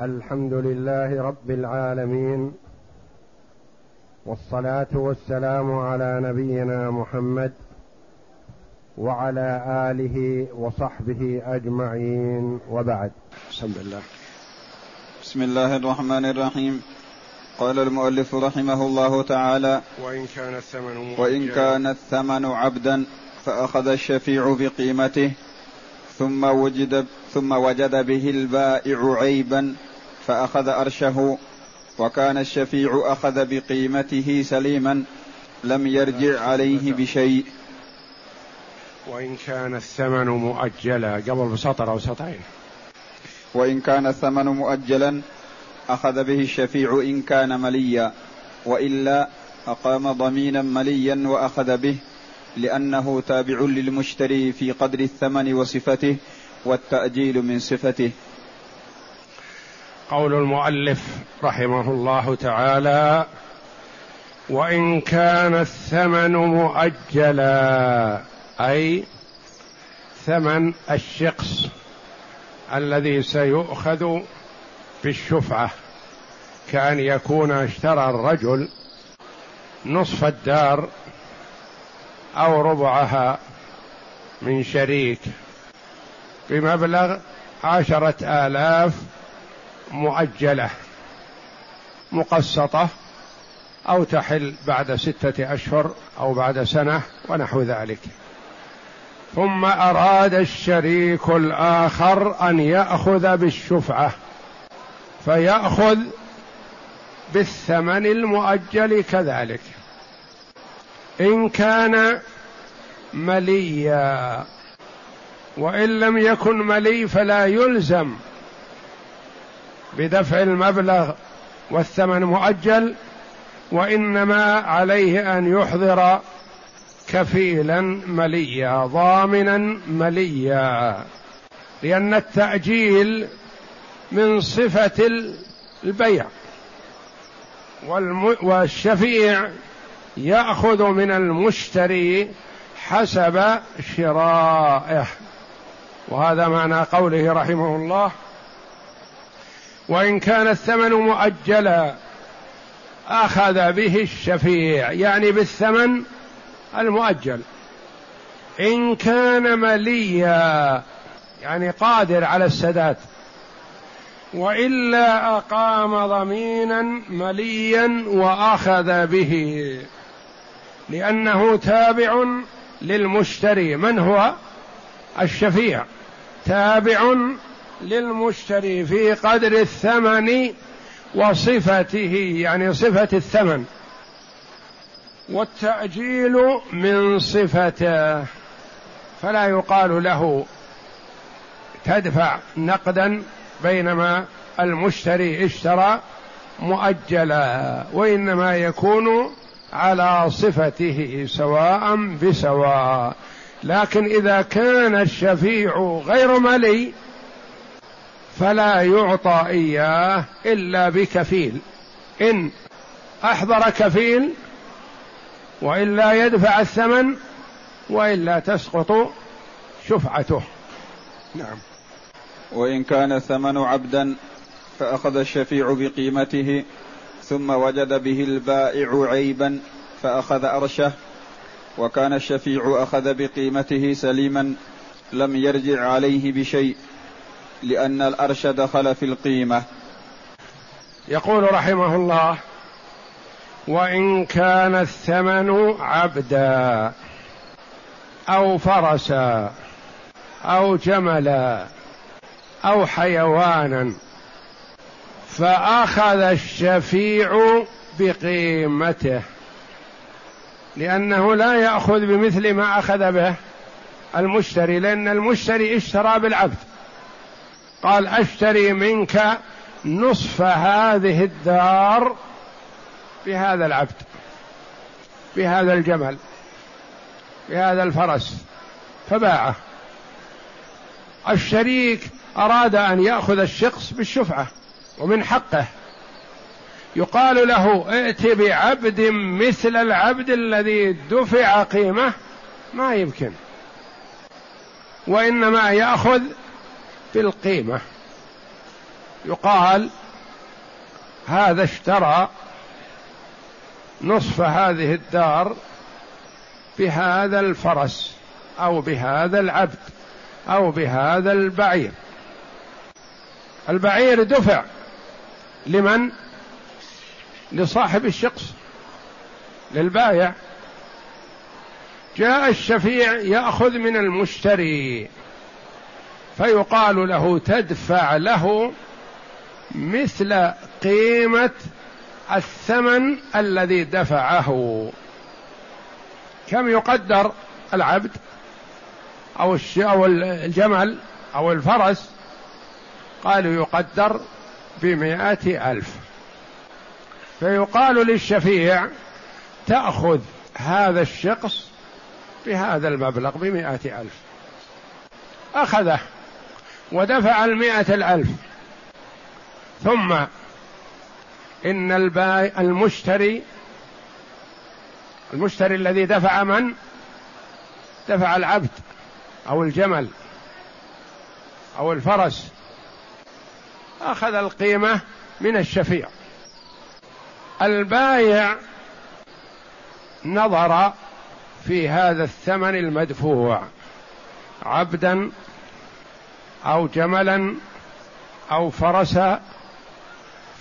الحمد لله رب العالمين والصلاة والسلام على نبينا محمد وعلى آله وصحبه أجمعين وبعد. بسم الله بسم الله الرحمن الرحيم. قال المؤلف رحمه الله تعالى وإن كان الثمن وإن كان الثمن عبدا فأخذ الشفيع بقيمته ثم وجد ثم وجد به البائع عيبا فأخذ أرشه وكان الشفيع أخذ بقيمته سليما لم يرجع عليه بشيء. وإن كان الثمن مؤجلا قبل بسطر أو سطرين. وإن كان الثمن مؤجلا أخذ به الشفيع إن كان مليا وإلا أقام ضمينا مليا وأخذ به لأنه تابع للمشتري في قدر الثمن وصفته والتأجيل من صفته. قول المؤلف رحمه الله تعالى وإن كان الثمن مؤجلا أي ثمن الشقص الذي سيؤخذ بالشفعة كأن يكون اشترى الرجل نصف الدار أو ربعها من شريك. بمبلغ عشرة آلاف مؤجلة مقسطة أو تحل بعد ستة أشهر أو بعد سنة ونحو ذلك. ثم أراد الشريك الآخر أن يأخذ بالشفعة فيأخذ بالثمن المؤجل كذلك. إن كان مليا وإن لم يكن ملي فلا يلزم بدفع المبلغ والثمن مؤجل وإنما عليه أن يحضر كفيلا مليا ضامنا مليا. لأن التأجيل من صفة البيع والشفيع يأخذ من المشتري حسب شرائه. وهذا معنى قوله رحمه الله وإن كان الثمن مؤجلا أخذ به الشفيع. يعني بالثمن المؤجل. إن كان مليا يعني قادر على السداد. وإلا أقام ضمينا مليا وأخذ به لأنه تابع للمشتري. من هو؟ الشفيع تابع للمشتري في قدر الثمن وصفته يعني صفة الثمن. والتأجيل من صفته فلا يقال له تدفع نقدا بينما المشتري اشترى مؤجلا وإنما يكون على صفته سواء بسواء. لكن إذا كان الشفيع غير ملي فلا يعطى إياه إلا بكفيل. إن أحضر كفيل وإلا يدفع الثمن وإلا تسقط شفعته. نعم. وإن كان الثمن عبدا فأخذ الشفيع بقيمته ثم وجد به البائع عيبا فأخذ أرشه وكان الشفيع أخذ بقيمته سليما لم يرجع عليه بشيء لأن الأرش دخل في القيمة. يقول رحمه الله وإن كان الثمن عبدا أو فرسا أو جملا أو حيوانا فأخذ الشفيع بقيمته. لأنه لا يأخذ بمثل ما أخذ به المشتري لأن المشتري اشترى بالعبد. قال أشتري منك نصف هذه الدار بهذا العبد بهذا الجمل بهذا الفرس فباعه. الشريك أراد أن يأخذ الشخص بالشفعة ومن حقه. يقال له ائت بعبد مثل العبد الذي دفع قيمه. ما يمكن. وإنما يأخذ بالقيمة. يقال هذا اشترى نصف هذه الدار بهذا الفرس أو بهذا العبد أو بهذا البعير. البعير دفع لمن؟ لصاحب الشقص للبايع. جاء الشفيع يأخذ من المشتري فيقال له تدفع له مثل قيمة الثمن الذي دفعه. كم يقدر العبد أو أو الجمل أو الفرس؟ قالوا يقدر بمائة ألف. فيقال للشفيع تأخذ هذا الشخص بهذا المبلغ بمائة ألف. أخذه ودفع المائة الألف. ثم إن الباي المشتري المشتري الذي دفع من؟ دفع العبد أو الجمل أو الفرس. أخذ القيمة من الشفيع. البايع نظر في هذا الثمن المدفوع عبدا أو جملا أو فرسا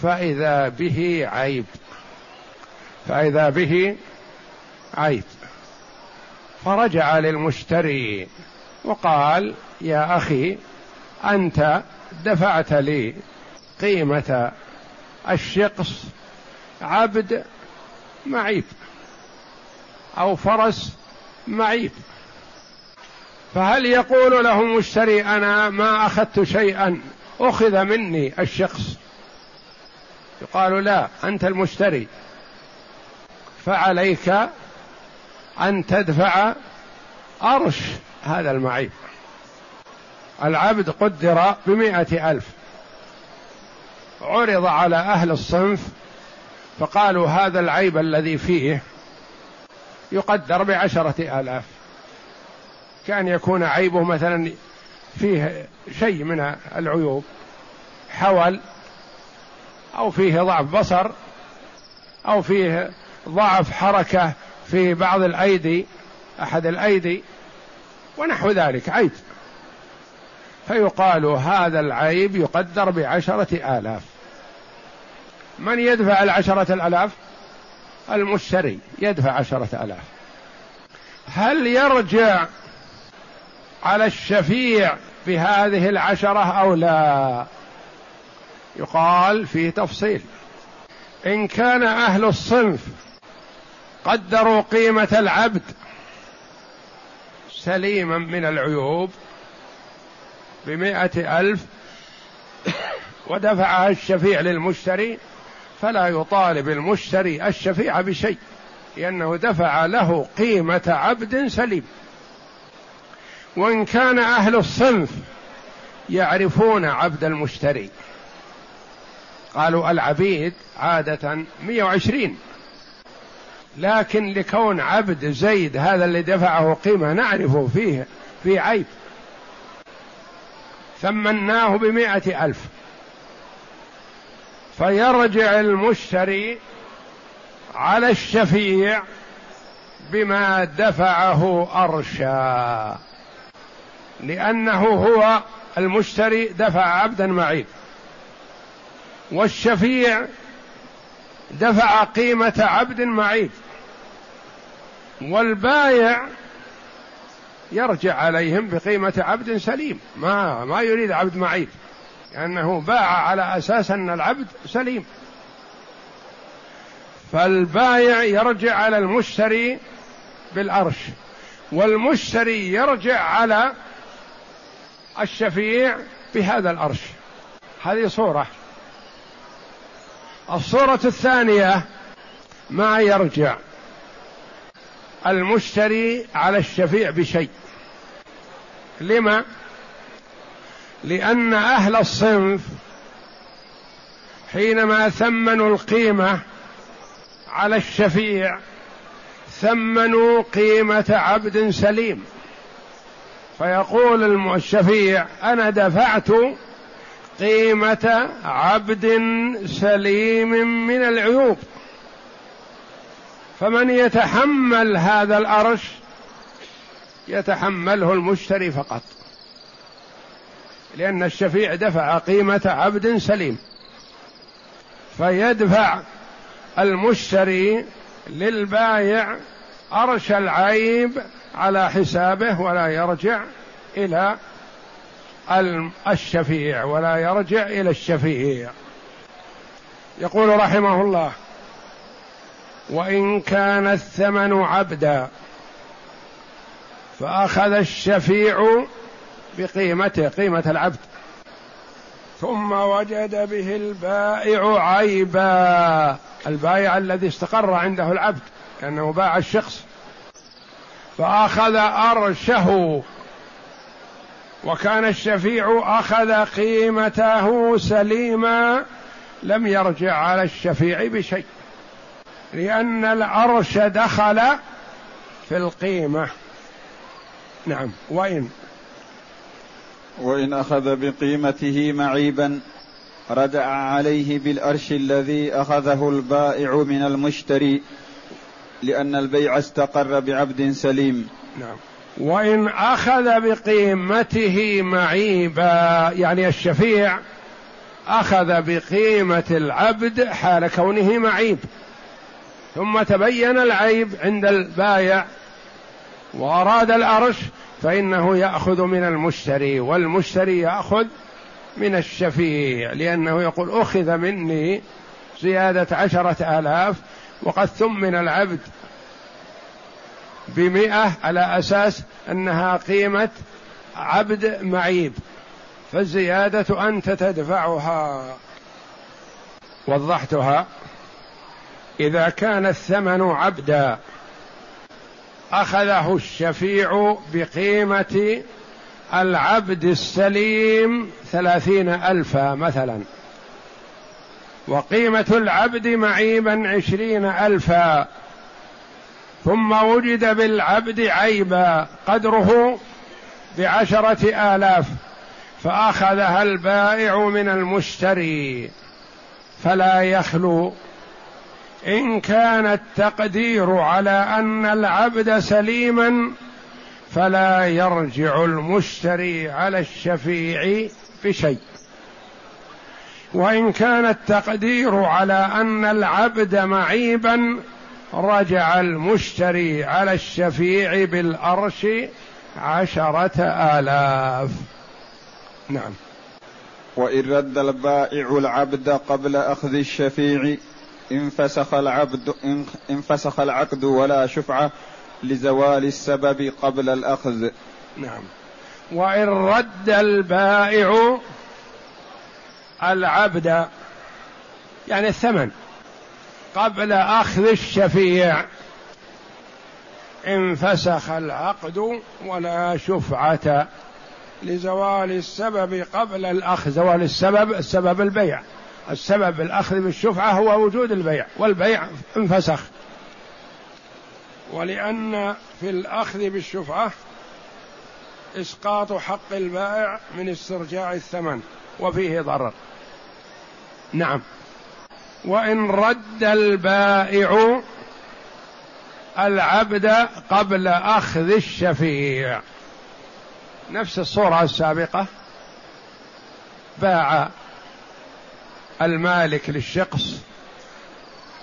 فإذا به عيب فإذا به عيب. فرجع للمشتري وقال يا أخي أنت دفعت لي قيمة الشقص عبد معيب أو فرس معيب فهل يقول له مشتري أنا ما أخذت شيئا أخذ مني الشخص؟ يقال لا أنت المشتري. فعليك أن تدفع أرش هذا المعيب العبد قدر بمائة ألف. عرض على أهل الصنف فقالوا هذا العيب الذي فيه يقدر بعشرة آلاف. كان يكون عيبه مثلا فيه شيء من العيوب حول أو فيه ضعف بصر أو فيه ضعف حركة في بعض الأيدي أحد الأيدي ونحو ذلك عيب. فيقال هذا العيب يقدر بعشرة آلاف. من يدفع العشرة الآلاف؟ المشتري يدفع عشرة آلاف. هل يرجع على الشفيع بهذه العشرة أو لا؟ يقال في تفصيل. إن كان أهل الصنف قدروا قيمة العبد سليما من العيوب بمائة ألف ودفعها الشفيع للمشتري فلا يطالب المشتري الشفيع بشيء لأنه دفع له قيمة عبد سليم. وإن كان أهل الصنف يعرفون عبد المشتري. قالوا العبيد عادة 120 لكن لكون عبد زيد هذا اللي دفعه قيمة نعرفه فيه في عيب. ثمناه بمائة ألف. فيرجع المشتري على الشفيع بما دفعه أرشا. لأنه هو المشتري دفع عبدا معيب والشفيع دفع قيمة عبد معيب والبايع يرجع عليهم بقيمة عبد سليم. ما ما يريد عبد معيب لأنه باع على أساس أن العبد سليم. فالبايع يرجع على المشتري بالأرش والمشتري يرجع على الشفيع بهذا الأرش هذه صورة. الصورة الثانية ما يرجع المشتري على الشفيع بشيء. لما؟ لأن أهل الصنف حينما ثمنوا القيمة على الشفيع ثمنوا قيمة عبد سليم. فيقول الشفيع أنا دفعت قيمة عبد سليم من العيوب. فمن يتحمل هذا الأرش يتحمله المشتري فقط. لأن الشفيع دفع قيمة عبد سليم. فيدفع المشتري للبايع أرش العيب على حسابه ولا يرجع إلى الشفيع ولا يرجع إلى الشفيع. يقول رحمه الله وإن كان الثمن عبدا فأخذ الشفيع بقيمته قيمة العبد. ثم وجد به البائع عيبا. البائع الذي استقر عنده العبد لأنه باع الشخص. فأخذ أرشه. وكان الشفيع أخذ قيمته سليما. لم يرجع على الشفيع بشيء. لأن الأرش دخل في القيمة. نعم وإن وإن أخذ بقيمته معيبا رجع عليه بالأرش الذي أخذه البائع من المشتري لأن البيع استقر بعبد سليم. نعم. وإن أخذ بقيمته معيبا يعني الشفيع أخذ بقيمة العبد حال كونه معيب. ثم تبين العيب عند البايع وأراد الأرش فإنه يأخذ من المشتري والمشتري يأخذ من الشفيع لأنه يقول أخذ مني زيادة عشرة آلاف وقد ثمن العبد بمئة على أساس أنها قيمة عبد معيب. فالزيادة أنت تدفعها. وضحتها إذا كان الثمن عبدا أخذه الشفيع بقيمة العبد السليم ثلاثين ألفا مثلا. وقيمة العبد معيبا عشرين ألفا. ثم وجد بالعبد عيبا قدره بعشرة آلاف. فأخذها البائع من المشتري فلا يخلو إن كان التقدير على أن العبد سليما فلا يرجع المشتري على الشفيع بشيء. وإن كان التقدير على أن العبد معيبا رجع المشتري على الشفيع بالأرش عشرة آلاف. نعم. وإن رد البائع العبد قبل أخذ الشفيع انفسخ العبد انفسخ العقد ولا شفعة لزوال السبب قبل الأخذ. نعم. وإن رد البائع العبد يعني الثمن قبل أخذ الشفيع انفسخ العقد ولا شفعة لزوال السبب قبل الأخذ زوال السبب السبب البيع. السبب الأخذ بالشفعة هو وجود البيع والبيع انفسخ. ولأن في الأخذ بالشفعة إسقاط حق البائع من استرجاع الثمن وفيه ضرر. نعم. وإن رد البائع العبد قبل أخذ الشفيع. نفس الصورة السابقة. باع المالك للشخص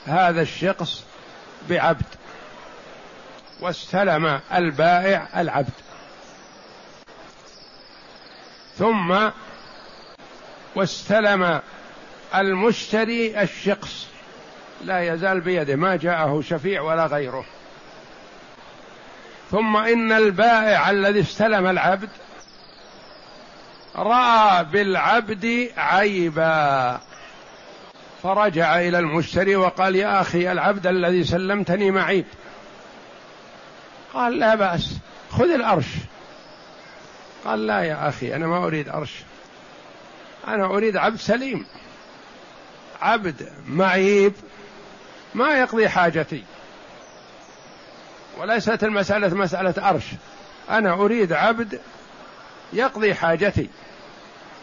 هذا الشخص بعبد واستلم البائع العبد. ثم واستلم المشتري الشخص لا يزال بيده ما جاءه شفيع ولا غيره. ثم إن البائع الذي استلم العبد رأى بالعبد عيبا. فرجع إلى المشتري وقال يا أخي العبد الذي سلمتني معيب قال لا بأس خذ الأرش. قال لا يا أخي أنا ما أريد أرش أنا أريد عبد سليم. عبد معيب ما يقضي حاجتي. وليست المسألة مسألة أرش أنا أريد عبد يقضي حاجتي.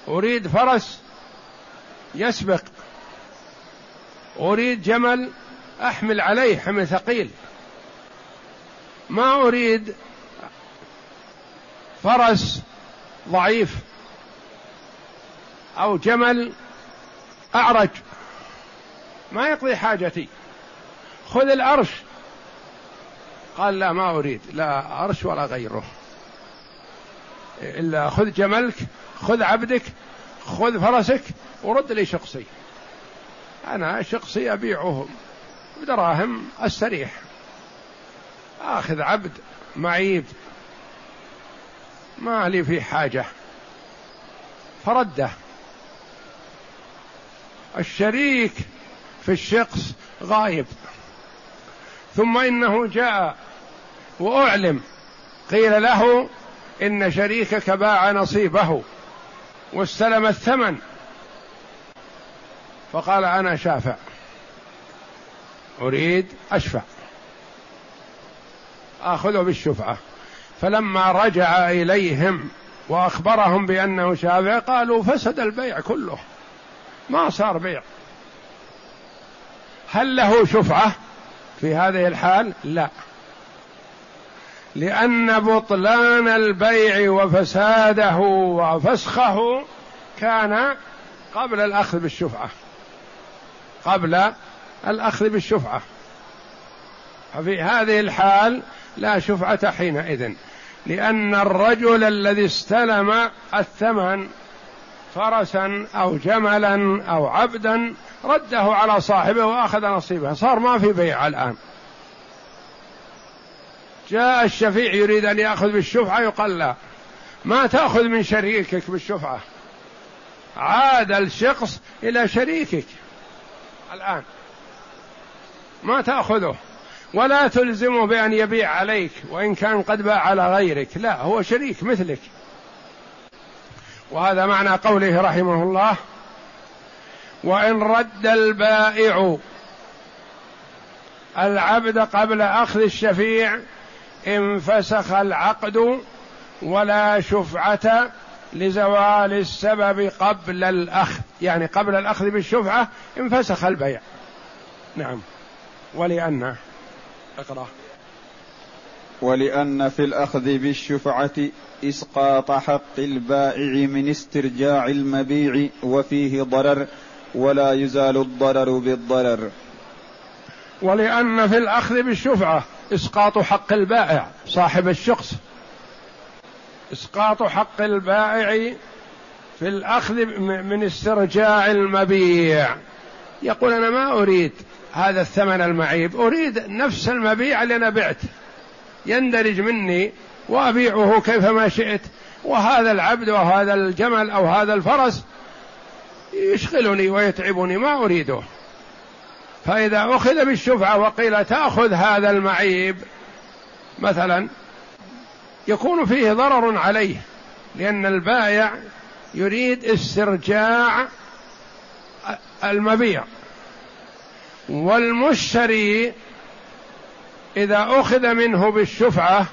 أريد فرس يسبق أريد جمل أحمل عليه حمل ثقيل. ما أريد فرس ضعيف أو جمل أعرج. ما يقضي حاجتي. خذ الأرش. قال لا ما أريد. لا أرش ولا غيره. إلا خذ جملك خذ عبدك خذ فرسك ورد لي شخصي. أنا شخصي أبيعه بدراهم استريح آخذ عبد معيب. ما لي في حاجة. فرده. الشريك في الشخص غايب. ثم إنه جاء وأعلم. قيل له إن شريكك باع نصيبه واستلم الثمن. فقال أنا شافع. أريد أشفع. آخذه بالشفعة. فلما رجع إليهم وأخبرهم بأنه شافع قالوا فسد البيع كله. ما صار بيع. هل له شفعة في هذه الحال؟ لا. لأن بطلان البيع وفساده وفسخه كان قبل الأخذ بالشفعة. قبل الأخذ بالشفعة. ففي هذه الحال لا شفعة حينئذ لأن الرجل الذي استلم الثمن فرسا أو جملا أو عبدا رده على صاحبه وأخذ نصيبه. صار ما في بيع الآن. جاء الشفيع يريد أن يأخذ بالشفعة يقال لا ما تأخذ من شريكك بالشفعة. عاد الشخص إلى شريكك. الآن. ما تأخذه. ولا تلزمه بأن يبيع عليك وإن كان قد باع على غيرك. لا هو شريك مثلك. وهذا معنى قوله رحمه الله وإن رد البائع العبد قبل أخذ الشفيع انفسخ العقد ولا شفعة لزوال السبب قبل الأخذ. يعني قبل الأخذ بالشفعة انفسخ البيع. نعم. ولان اقرأ. ولأن في الأخذ بالشفعة إسقاط حق البائع من استرجاع المبيع وفيه ضرر ولا يزال الضرر بالضرر. ولأن في الأخذ بالشفعة إسقاط حق البائع صاحب الشخص. إسقاط حق البائع في الأخذ من استرجاع المبيع. يقول أنا ما أريد هذا الثمن المعيب أريد نفس المبيع اللي أنا بعت. يندرج مني وأبيعه كيفما شئت وهذا العبد وهذا الجمل أو هذا الفرس يشغلني ويتعبني ما أريده. فإذا أخذ بالشفعة وقيل تأخذ هذا المعيب مثلا يكون فيه ضرر عليه لأن البائع يريد استرجاع المبيع. والمشتري إذا أخذ منه بالشفعة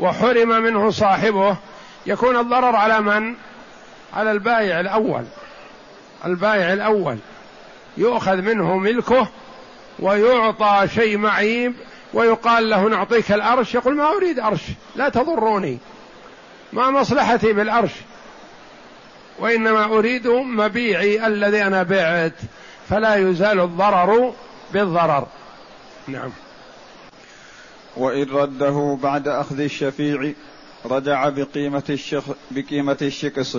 وحرم منه صاحبه يكون الضرر على من؟ على البائع الأول. البائع الأول. يؤخذ منه ملكه ويعطى شيء معيب ويقال له نعطيك الأرش. يقول ما أريد أرش. لا تضروني. ما مصلحتي بالأرش. وإنما أريد مبيعي الذي أنا بعت فلا يزال الضرر بالضرر. نعم. وإن رده بعد أخذ الشفيع رجع بقيمة الشخ بقيمة الشكص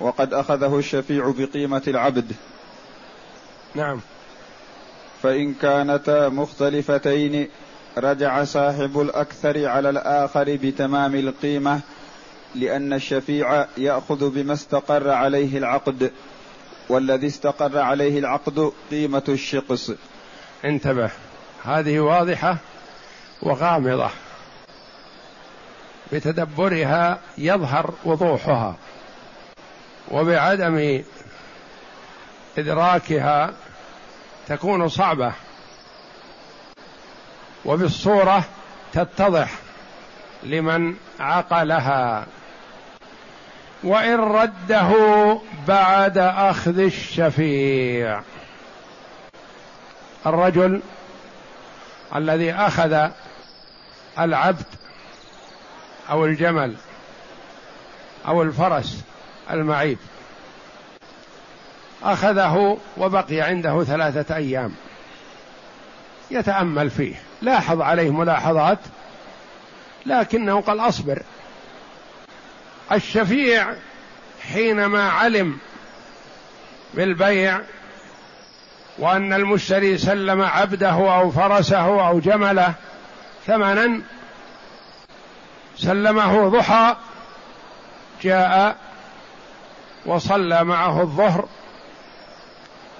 وقد أخذه الشفيع بقيمة العبد. نعم. فإن كانتا مختلفتين رجع صاحب الأكثر على الآخر بتمام القيمة لأن الشفيع يأخذ بما استقر عليه العقد والذي استقر عليه العقد قيمة الشقص. انتبه هذه واضحة وغامضة. بتدبرها يظهر وضوحها وبعدم إدراكها تكون صعبة وبالصورة تتضح لمن عقلها. وإن رده بعد أخذ الشفيع. الرجل الذي أخذ العبد أو الجمل أو الفرس المعيب. أخذه وبقي عنده ثلاثة أيام. يتأمل فيه. لاحظ عليه ملاحظات لكنه قال أصبر. الشفيع حينما علم بالبيع وأن المشتري سلم عبده أو فرسه أو جمله ثمنا سلمه ضحى جاء وصلى معه الظهر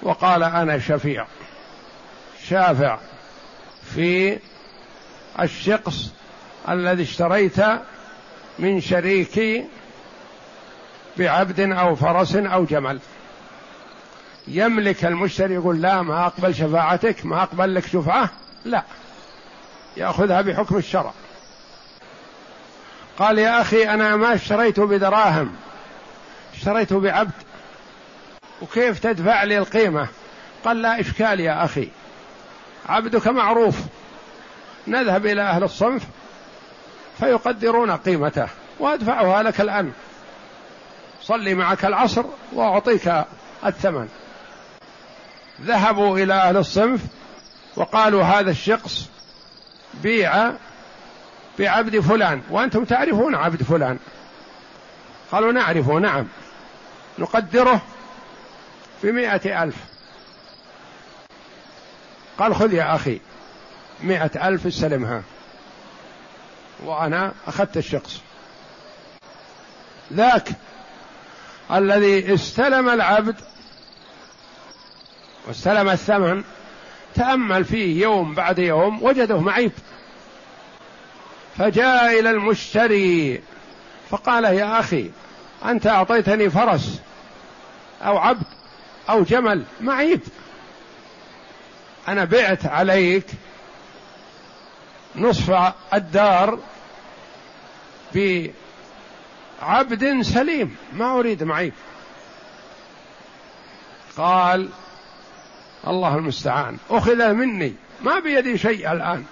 وقال أنا شفيع. شافع في الشقص الذي اشتريت من شريكي بعبد أو فرس أو جمل. يملك المشتري يقول لا ما أقبل شفاعتك ما أقبل لك شفعة لا. يأخذها بحكم الشرع. قال يا أخي أنا ما اشتريت بدراهم اشتريت بعبد. وكيف تدفع لي القيمة؟ قال لا إشكال يا أخي. عبدك معروف. نذهب إلى أهل الصنف. فيقدرون قيمته وأدفعها لك الآن. صلي معك العصر وأعطيك الثمن. ذهبوا إلى أهل الصنف وقالوا هذا الشخص بيع بعبد فلان وأنتم تعرفون عبد فلان. قالوا نعرفه نعم. نقدره بمائة ألف. قال خذ يا أخي مائة ألف استلمها. وأنا أخذت الشخص. ذاك الذي استلم العبد واستلم الثمن تأمل فيه يوم بعد يوم وجده معيب. فجاء إلى المشتري فقال يا أخي أنت أعطيتني فرس أو عبد أو جمل معيب. أنا بعت عليك نصف الدار بعبد سليم. ما أريد معيب قال الله المستعان. أخذ مني. ما بيدي شيء الآن.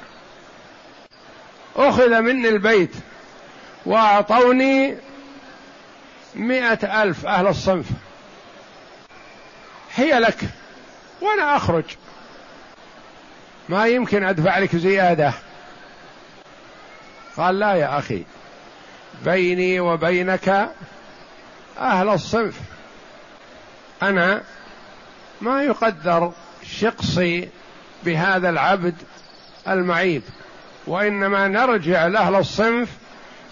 أخذ مني البيت. وأعطوني مئة ألف أهل الصنف. هي لك. وأنا أخرج. ما يمكن أدفع لك زيادة. قال لا يا أخي بيني وبينك أهل الصنف. أنا ما يقدر شقصي بهذا العبد المعيب وإنما نرجع لأهل الصنف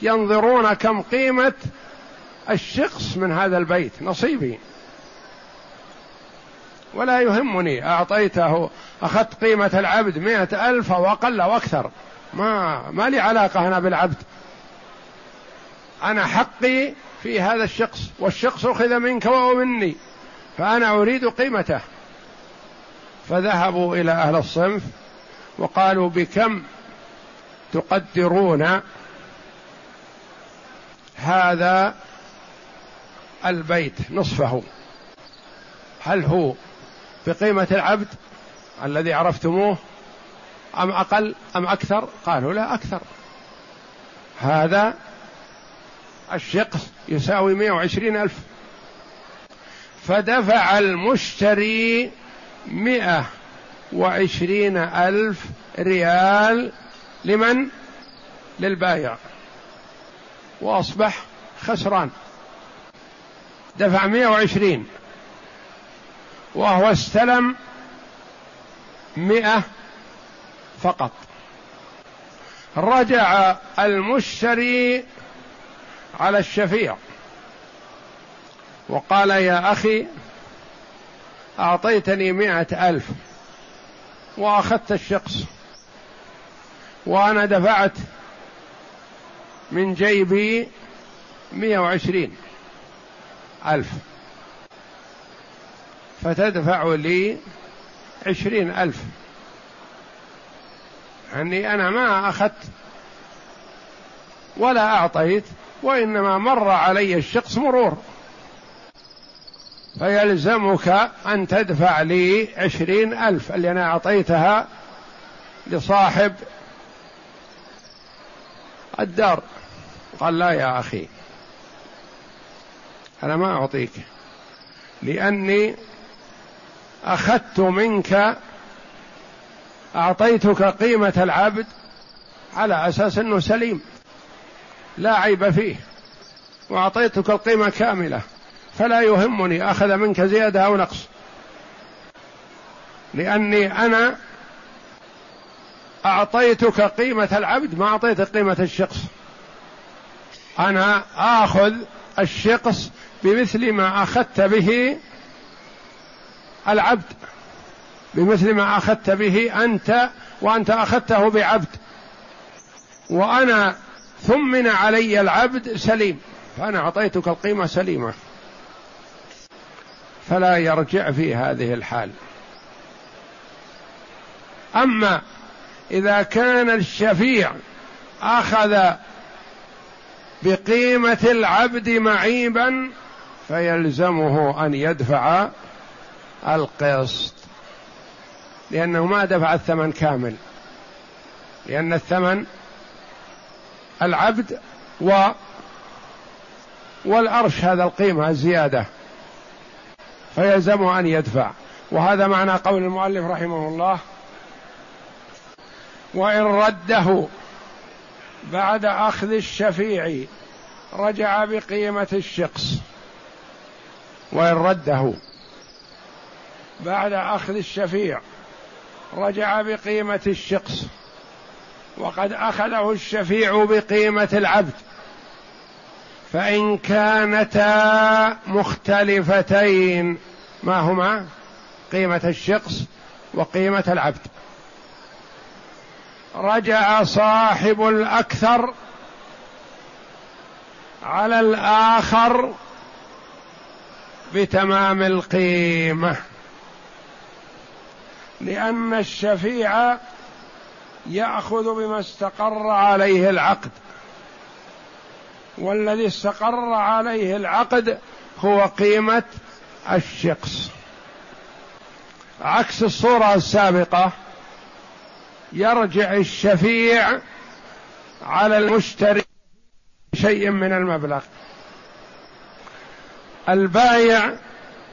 ينظرون كم قيمة الشخص من هذا البيت نصيبي. ولا يهمني أعطيته أخذت قيمة العبد مئة ألف أو أقل أو أكثر. ما ما لي علاقة أنا بالعبد. أنا حقي في هذا الشخص والشخص أخذ منك ومني فأنا أريد قيمته. فذهبوا إلى أهل الصنف وقالوا بكم تقدرون هذا البيت نصفه؟ هل هو بقيمة العبد الذي عرفتموه؟ أم أقل أم أكثر؟ قالوا لا أكثر. هذا الشقص يساوي مئة وعشرين ألف. فدفع المشتري مئة وعشرين ألف ريال لمن؟ للبايع. وأصبح خسران. دفع 120 وهو استلم مئة فقط. رجع المشتري على الشفيع وقال يا أخي أعطيتني مئة ألف وأخذت الشخص وأنا دفعت من جيبي مئة وعشرين ألف فتدفع لي عشرين ألف يعني أنا ما أخذت ولا أعطيت وإنما مر علي الشخص مرور. فيلزمك أن تدفع لي عشرين ألف اللي أنا أعطيتها لصاحب الدار. قال لا يا أخي أنا ما أعطيك لأني أخذت منك أعطيتك قيمة العبد على أساس أنه سليم. لا عيب فيه. وأعطيتك القيمة كاملة. فلا يهمني أخذ منك زيادة أو نقص. لأني أنا أعطيتك قيمة العبد ما أعطيتك قيمة الشخص. أنا آخذ الشخص بمثل ما أخذت به العبد. بمثل ما أخذت به أنت وأنت أخذته بعبد. وأنا ثمن علي العبد سليم. فأنا أعطيتك القيمة سليمة. فلا يرجع في هذه الحال. أما إذا كان الشفيع أخذ بقيمة العبد معيبا فيلزمه أن يدفع القسط. لأنه ما دفع الثمن كامل. لأن الثمن العبد و والأرش هذا القيمة الزيادة فيلزمه أن يدفع. وهذا معنى قول المؤلف رحمه الله وإن رده بعد أخذ الشفيع رجع بقيمة الشخص وإن رده بعد أخذ الشفيع رجع بقيمة الشخص وقد أخذه الشفيع بقيمة العبد. فإن كانتا مختلفتين ما هما؟ قيمة الشخص وقيمة العبد. رجع صاحب الأكثر على الآخر بتمام القيمة. لأن الشفيع يأخذ بما استقر عليه العقد. والذي استقر عليه العقد هو قيمة الشخص. عكس الصورة السابقة يرجع الشفيع على المشتري شيء من المبلغ. البايع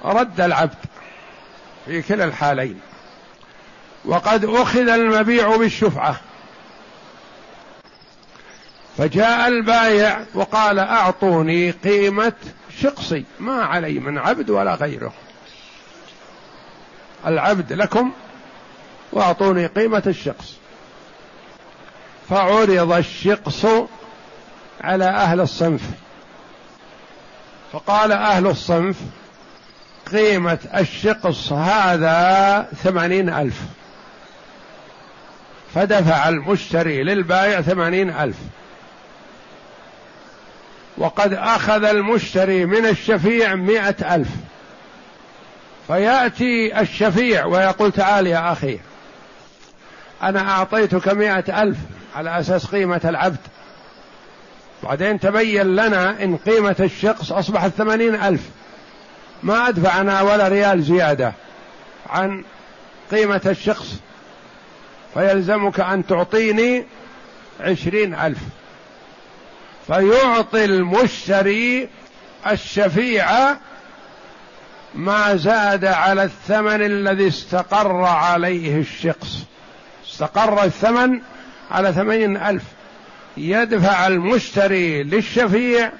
رد العبد في كلا الحالين. وقد أخذ المبيع بالشفعة. فجاء البايع وقال أعطوني قيمة شقصي ما علي من عبد ولا غيره. العبد لكم وأعطوني قيمة الشقص. فعرض الشقص على أهل الصنف. فقال أهل الصنف قيمة الشقص هذا ثمانين ألف. فدفع المشتري للبائع ثمانين ألف. وقد أخذ المشتري من الشفيع مئة ألف. فيأتي الشفيع ويقول تعال يا أخي أنا أعطيتك مئة ألف على أساس قيمة العبد. بعدين تبين لنا إن قيمة الشخص أصبحت ثمانين ألف. ما أدفع أنا ولا ريال زيادة عن قيمة الشخص. فيلزمك أن تعطيني عشرين ألف. فيعطي المشتري الشفيع ما زاد على الثمن الذي استقر عليه الشخص. استقر الثمن على ثمانين ألف. يدفع المشتري للشفيع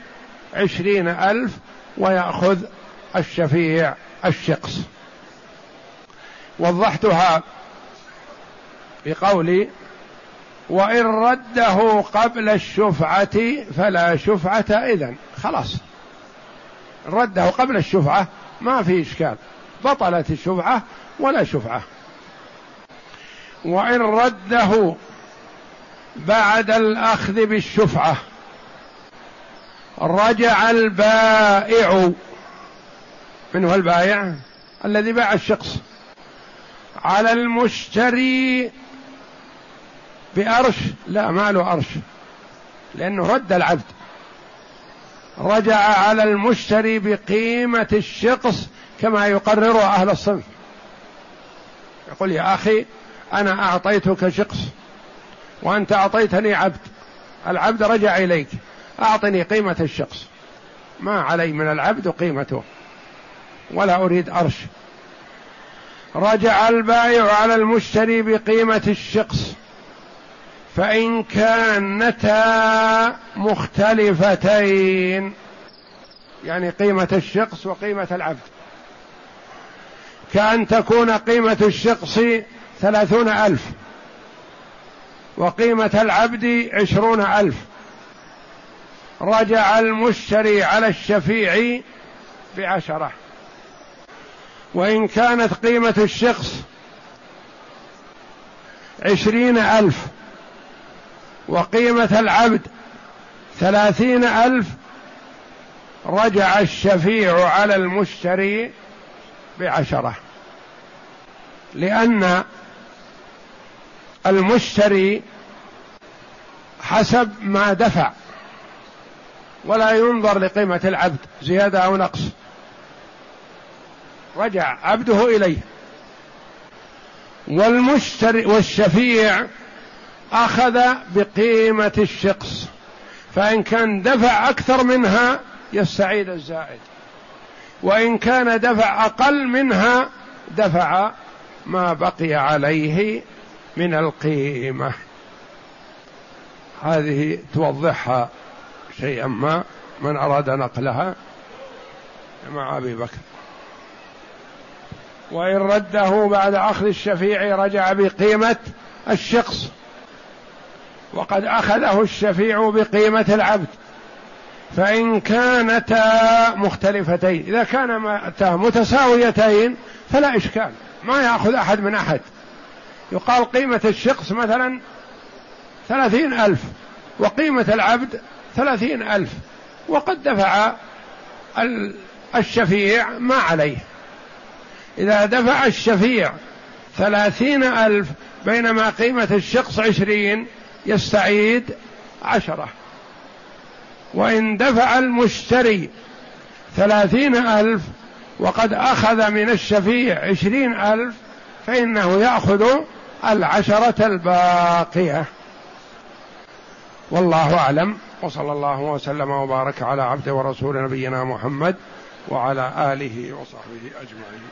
عشرين ألف ويأخذ الشفيع الشخص. وضحتها بقولي وإن رده قبل الشفعة فلا شفعة إذن. خلاص. رده قبل الشفعة ما في إشكال. بطلت الشفعة ولا شفعة. وإن رده بعد الأخذ بالشفعة رجع البائع. من هو البائع؟ الذي باع الشخص. على المشتري بأرش؟ لا ما له أرش. لأنه رد العبد. رجع على المشتري بقيمة الشقص كما يقرره أهل الصنف. يقول يا أخي أنا أعطيتك شقص وأنت أعطيتني عبد. العبد رجع إليك. أعطني قيمة الشخص ما علي من العبد قيمته ولا أريد أرش. رجع البائع على المشتري بقيمة الشخص فإن كانتا مختلفتين. يعني قيمة الشخص وقيمة العبد. كأن تكون قيمة الشخص ثلاثون ألف وقيمة العبد عشرون ألف. رجع المشتري على الشفيع بعشرة. وإن كانت قيمة الشخص عشرين ألف وقيمة العبد ثلاثين ألف رجع الشفيع على المشتري بعشرة. لأن المشتري حسب ما دفع ولا ينظر لقيمة العبد زيادة أو نقص. رجع عبده إليه. والمشتري والشفيع أخذ بقيمة الشخص فإن كان دفع أكثر منها يستعيد الزائد. وإن كان دفع أقل منها دفع ما بقي عليه من القيمة. هذه توضحها شيئا ما من أراد نقلها. مع أبي بكر. وإن رده بعد أخذ الشفيع رجع بقيمة الشخص وقد أخذه الشفيع بقيمة العبد. فإن كانتا مختلفتين إذا كانتا متساويتين فلا إشكال ما يأخذ أحد من أحد. يقال قيمة الشخص مثلا ثلاثين ألف وقيمة العبد ثلاثين ألف وقد دفع الشفيع ما عليه. إذا دفع الشفيع ثلاثين ألف بينما قيمة الشخص عشرين يستعيد عشرة. وإن دفع المشتري ثلاثين ألف وقد أخذ من الشفيع عشرين ألف فإنه يأخذ العشرة الباقية. والله أعلم. وصلى الله وسلم وبارك على عبد ورسول نبينا محمد وعلى آله وصحبه أجمعين.